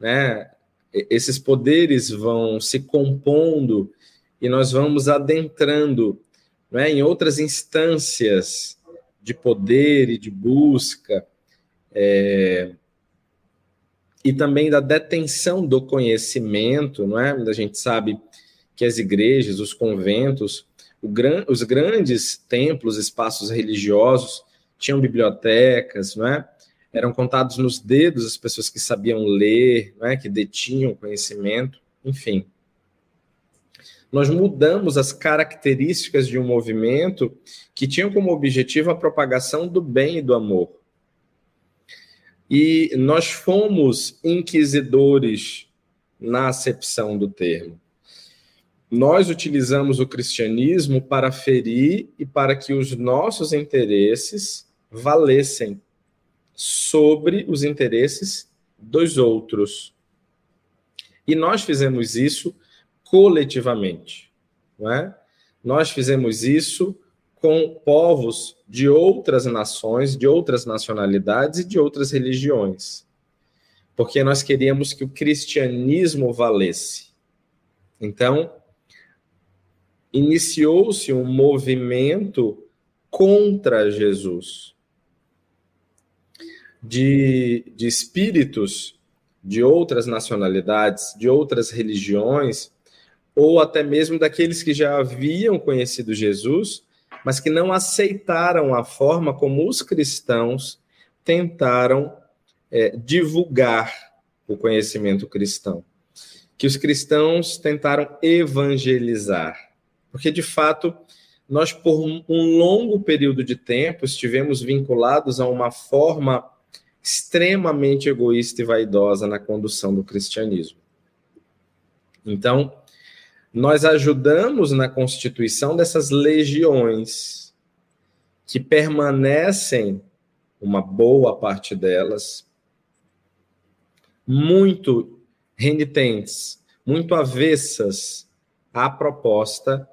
né, esses poderes vão se compondo e nós vamos adentrando né, em outras instâncias de poder e de busca, é, e também da detenção do conhecimento, não é? A gente sabe que as igrejas, os conventos, gran, os grandes templos, espaços religiosos, tinham bibliotecas, não é? Eram contados nos dedos as pessoas que sabiam ler, não é? que detinham conhecimento, enfim. Nós mudamos as características de um movimento que tinha como objetivo a propagação do bem e do amor. E nós fomos inquisidores na acepção do termo nós utilizamos o cristianismo para ferir e para que os nossos interesses valessem sobre os interesses dos outros. E nós fizemos isso coletivamente, não é? Nós fizemos isso com povos de outras nações, de outras nacionalidades e de outras religiões. Porque nós queríamos que o cristianismo valesse. Então, iniciou-se um movimento contra Jesus de, de espíritos de outras nacionalidades, de outras religiões, ou até mesmo daqueles que já haviam conhecido Jesus, mas que não aceitaram a forma como os cristãos tentaram é, divulgar o conhecimento cristão. Que os cristãos tentaram evangelizar. Porque, de fato, nós, por um longo período de tempo, estivemos vinculados a uma forma extremamente egoísta e vaidosa na condução do cristianismo. Então, nós ajudamos na constituição dessas legiões que permanecem, uma boa parte delas, muito renitentes, muito avessas à proposta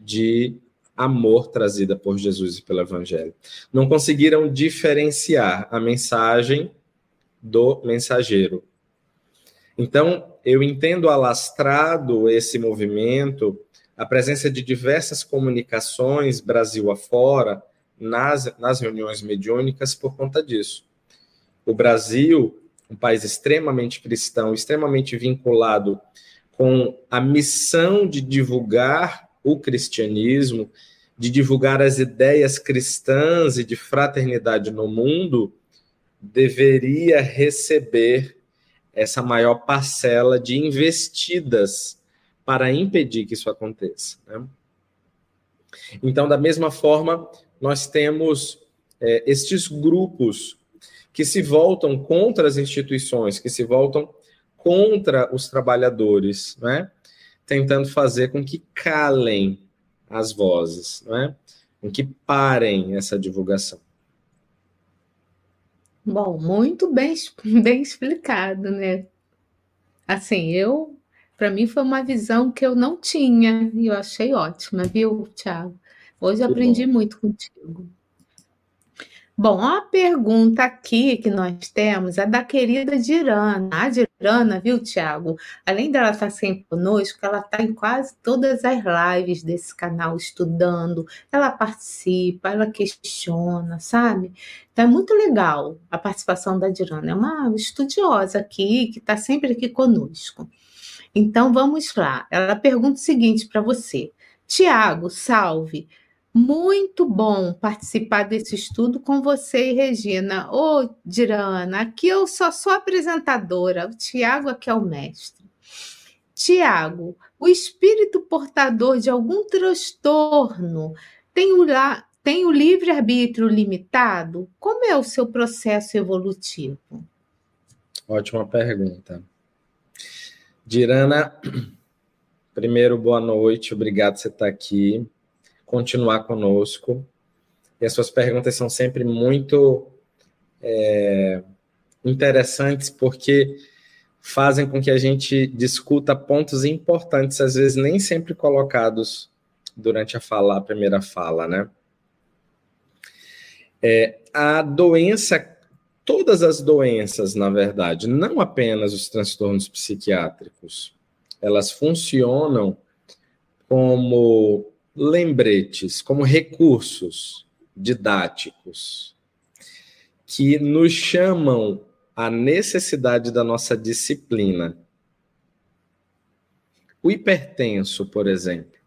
de amor trazida por Jesus e pelo Evangelho. Não conseguiram diferenciar a mensagem do mensageiro. Então, eu entendo alastrado esse movimento, a presença de diversas comunicações Brasil afora nas, nas reuniões mediúnicas por conta disso. O Brasil, um país extremamente cristão, extremamente vinculado com a missão de divulgar o cristianismo, de divulgar as ideias cristãs e de fraternidade no mundo, deveria receber essa maior parcela de investidas para impedir que isso aconteça. Né? Então, da mesma forma, nós temos é, estes grupos que se voltam contra as instituições, que se voltam contra os trabalhadores, né? Tentando fazer com que calem as vozes, né? com que parem essa divulgação. Bom, muito bem, bem explicado, né? Assim, eu, para mim foi uma visão que eu não tinha e eu achei ótima, viu, Tiago? Hoje aprendi muito contigo. Bom, a pergunta aqui que nós temos é da querida Dirana. A Dirana, viu, Tiago? Além dela estar sempre conosco, ela está em quase todas as lives desse canal estudando, ela participa, ela questiona, sabe? Então é muito legal a participação da Dirana. É uma estudiosa aqui, que está sempre aqui conosco. Então vamos lá. Ela pergunta o seguinte para você. Tiago, salve. Muito bom participar desse estudo com você e Regina. Ô, Dirana, aqui eu só sou apresentadora, o Tiago aqui é o mestre. Tiago, o espírito portador de algum transtorno tem o, tem o livre-arbítrio limitado? Como é o seu processo evolutivo? Ótima pergunta. Dirana, primeiro, boa noite, obrigado por você estar aqui continuar conosco. E as suas perguntas são sempre muito é, interessantes, porque fazem com que a gente discuta pontos importantes, às vezes nem sempre colocados durante a fala, a primeira fala, né? É, a doença, todas as doenças, na verdade, não apenas os transtornos psiquiátricos, elas funcionam como lembretes, como recursos didáticos que nos chamam à necessidade da nossa disciplina. O hipertenso, por exemplo.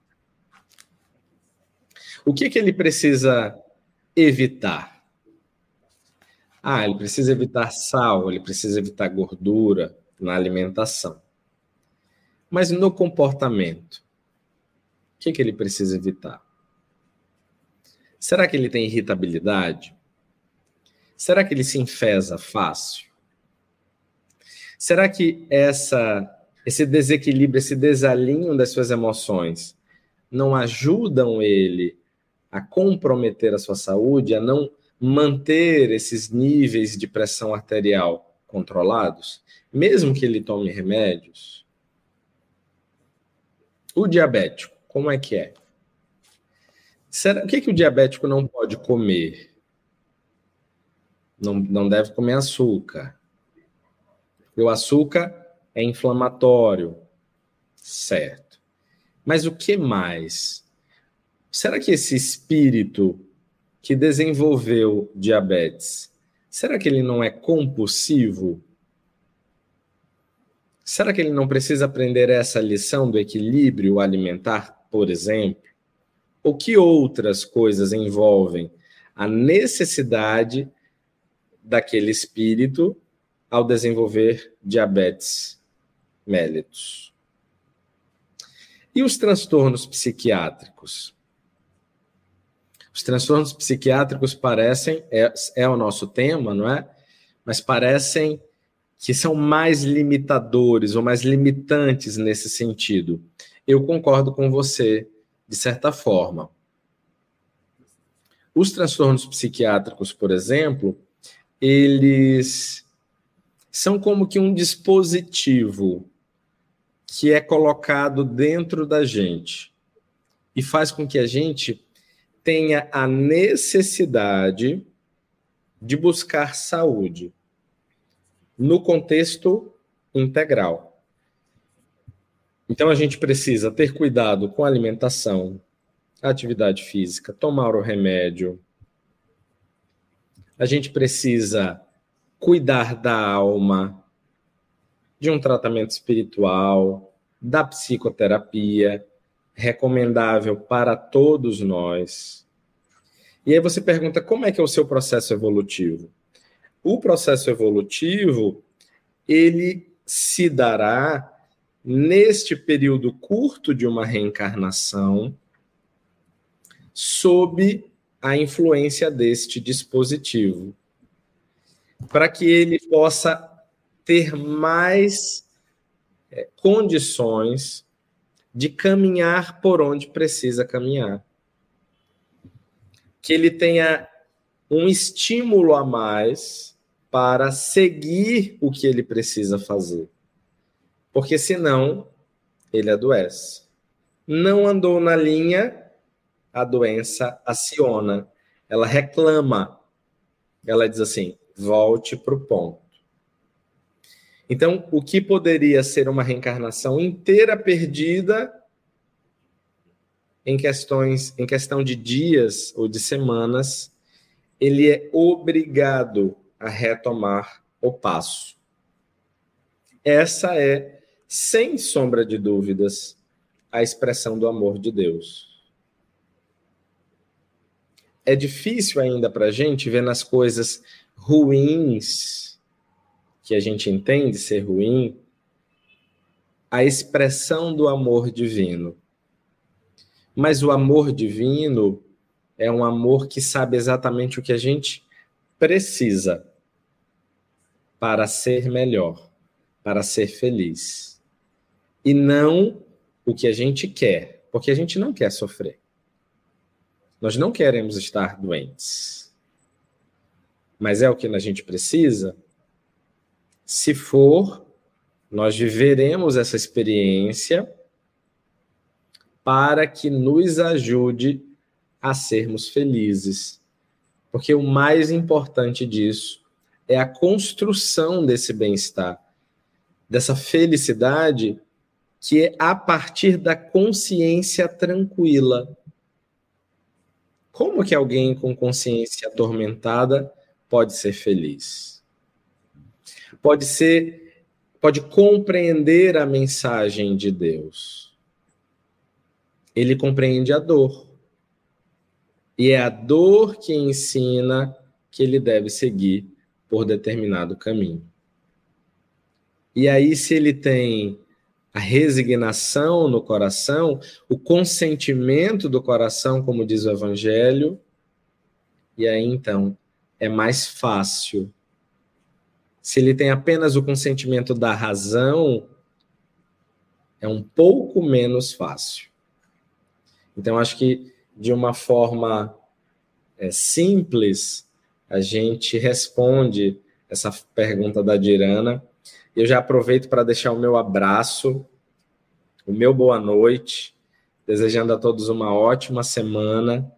O que, que ele precisa evitar? Ah, ele precisa evitar sal, ele precisa evitar gordura na alimentação. Mas no comportamento, que, que ele precisa evitar? Será que ele tem irritabilidade? Será que ele se enfesa fácil? Será que essa, esse desequilíbrio, esse desalinho das suas emoções não ajudam ele a comprometer a sua saúde, a não manter esses níveis de pressão arterial controlados, mesmo que ele tome remédios? O diabético, como é que é? Será, o que, que o diabético não pode comer? Não, não deve comer açúcar. O açúcar é inflamatório, certo. Mas o que mais? Será que esse espírito que desenvolveu diabetes, será que ele não é compulsivo? Será que ele não precisa aprender essa lição do equilíbrio alimentar, por exemplo? O que outras coisas envolvem a necessidade daquele espírito ao desenvolver diabetes mellitus? E os transtornos psiquiátricos? Os transtornos psiquiátricos parecem, é, é o nosso tema, não é? Mas parecem que são mais limitadores ou mais limitantes nesse sentido. Eu concordo com você de certa forma. Os transtornos psiquiátricos, por exemplo, eles são como que um dispositivo que é colocado dentro da gente e faz com que a gente tenha a necessidade de buscar saúde no contexto integral. Então a gente precisa ter cuidado com a alimentação, atividade física, tomar o remédio. A gente precisa cuidar da alma, de um tratamento espiritual, da psicoterapia, recomendável para todos nós. E aí você pergunta como é que é o seu processo evolutivo? O processo evolutivo, ele se dará neste período curto de uma reencarnação, sob a influência deste dispositivo, para que ele possa ter mais é, condições de caminhar por onde precisa caminhar. Que ele tenha um estímulo a mais para seguir o que ele precisa fazer porque senão ele adoece. Não andou na linha, a doença aciona, ela reclama, ela diz assim: volte para o ponto. Então, o que poderia ser uma reencarnação inteira perdida em questões, em questão de dias ou de semanas, ele é obrigado a retomar o passo. Essa é sem sombra de dúvidas, a expressão do amor de Deus. É difícil ainda para a gente ver nas coisas ruins, que a gente entende ser ruim, a expressão do amor divino. Mas o amor divino é um amor que sabe exatamente o que a gente precisa para ser melhor, para ser feliz e não o que a gente quer, porque a gente não quer sofrer. Nós não queremos estar doentes. Mas é o que a gente precisa? Se for, nós viveremos essa experiência para que nos ajude a sermos felizes. Porque o mais importante disso é a construção desse bem-estar, dessa felicidade que é a partir da consciência tranquila. Como que alguém com consciência atormentada pode ser feliz? Pode ser, pode compreender a mensagem de Deus. Ele compreende a dor. E é a dor que ensina que ele deve seguir por determinado caminho. E aí, se ele tem a resignação no coração, o consentimento do coração, como diz o Evangelho, e aí então é mais fácil. Se ele tem apenas o consentimento da razão, é um pouco menos fácil. Então, acho que de uma forma é, simples, a gente responde essa pergunta da Dirana. Eu já aproveito para deixar o meu abraço, o meu boa noite, desejando a todos uma ótima semana.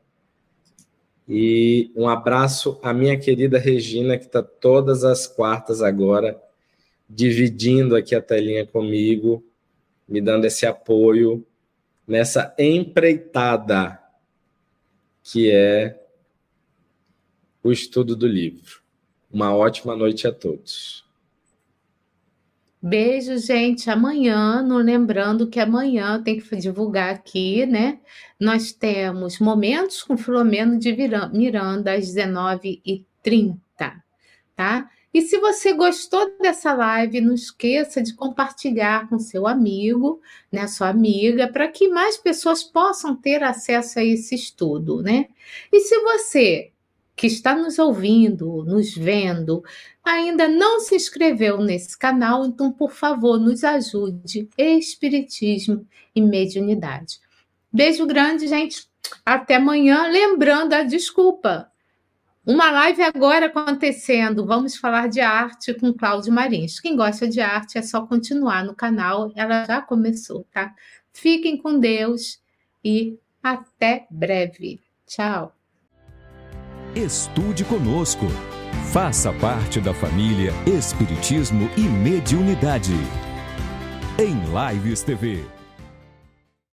E um abraço à minha querida Regina, que está todas as quartas agora, dividindo aqui a telinha comigo, me dando esse apoio nessa empreitada que é o estudo do livro. Uma ótima noite a todos. Beijo, gente. Amanhã, não lembrando que amanhã tem que divulgar aqui, né? Nós temos momentos com Filomeno de Miranda às 19h30, tá? E se você gostou dessa live, não esqueça de compartilhar com seu amigo, né, sua amiga, para que mais pessoas possam ter acesso a esse estudo, né? E se você que está nos ouvindo, nos vendo, ainda não se inscreveu nesse canal, então, por favor, nos ajude. Espiritismo e mediunidade. Beijo grande, gente. Até amanhã. Lembrando a desculpa. Uma live agora acontecendo. Vamos falar de arte com Cláudio Marins. Quem gosta de arte é só continuar no canal. Ela já começou, tá? Fiquem com Deus e até breve. Tchau. Estude conosco. Faça parte da família Espiritismo e Mediunidade. Em Lives TV.